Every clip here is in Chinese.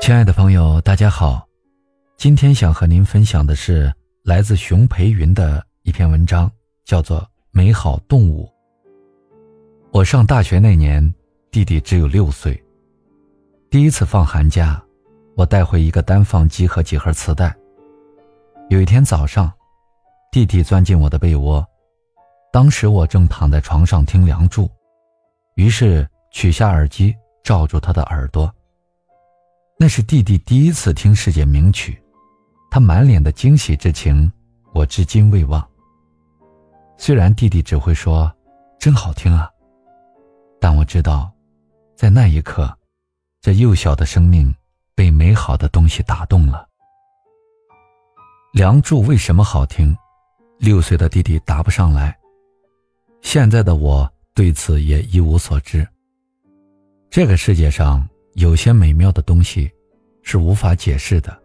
亲爱的朋友，大家好，今天想和您分享的是来自熊培云的一篇文章，叫做《美好动物》。我上大学那年，弟弟只有六岁。第一次放寒假，我带回一个单放机和几盒磁带。有一天早上，弟弟钻进我的被窝，当时我正躺在床上听《梁祝》，于是取下耳机罩住他的耳朵。那是弟弟第一次听世界名曲，他满脸的惊喜之情，我至今未忘。虽然弟弟只会说“真好听啊”，但我知道，在那一刻，这幼小的生命被美好的东西打动了。《梁祝》为什么好听？六岁的弟弟答不上来。现在的我对此也一无所知。这个世界上。有些美妙的东西，是无法解释的，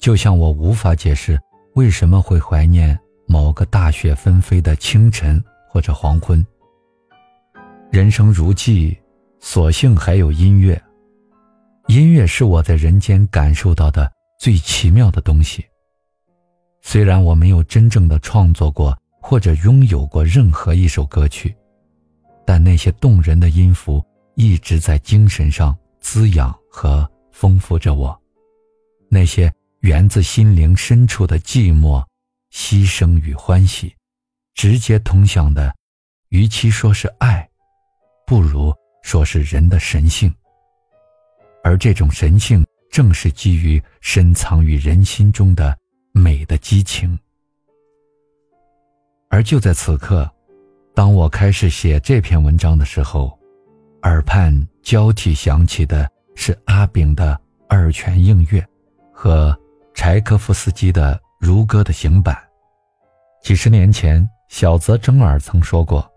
就像我无法解释为什么会怀念某个大雪纷飞的清晨或者黄昏。人生如寄，所幸还有音乐。音乐是我在人间感受到的最奇妙的东西。虽然我没有真正的创作过或者拥有过任何一首歌曲，但那些动人的音符一直在精神上。滋养和丰富着我，那些源自心灵深处的寂寞、牺牲与欢喜，直接通向的，与其说是爱，不如说是人的神性。而这种神性，正是基于深藏于人心中的美的激情。而就在此刻，当我开始写这篇文章的时候。耳畔交替响起的是阿炳的二泉映月，和柴可夫斯基的《如歌的行板》。几十年前，小泽征尔曾说过：“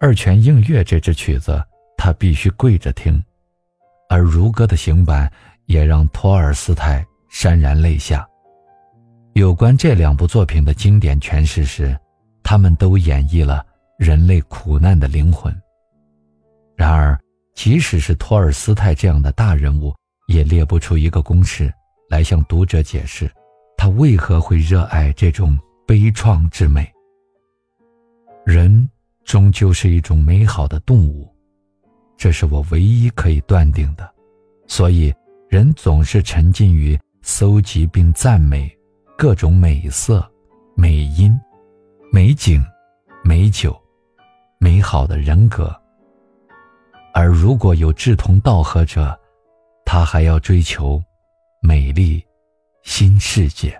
二泉映月这支曲子，他必须跪着听。”而《如歌的行板》也让托尔斯泰潸然泪下。有关这两部作品的经典诠释是，他们都演绎了人类苦难的灵魂。然而，即使是托尔斯泰这样的大人物，也列不出一个公式来向读者解释，他为何会热爱这种悲怆之美。人终究是一种美好的动物，这是我唯一可以断定的。所以，人总是沉浸于搜集并赞美各种美色、美音、美景、美酒、美好的人格。而如果有志同道合者，他还要追求美丽新世界。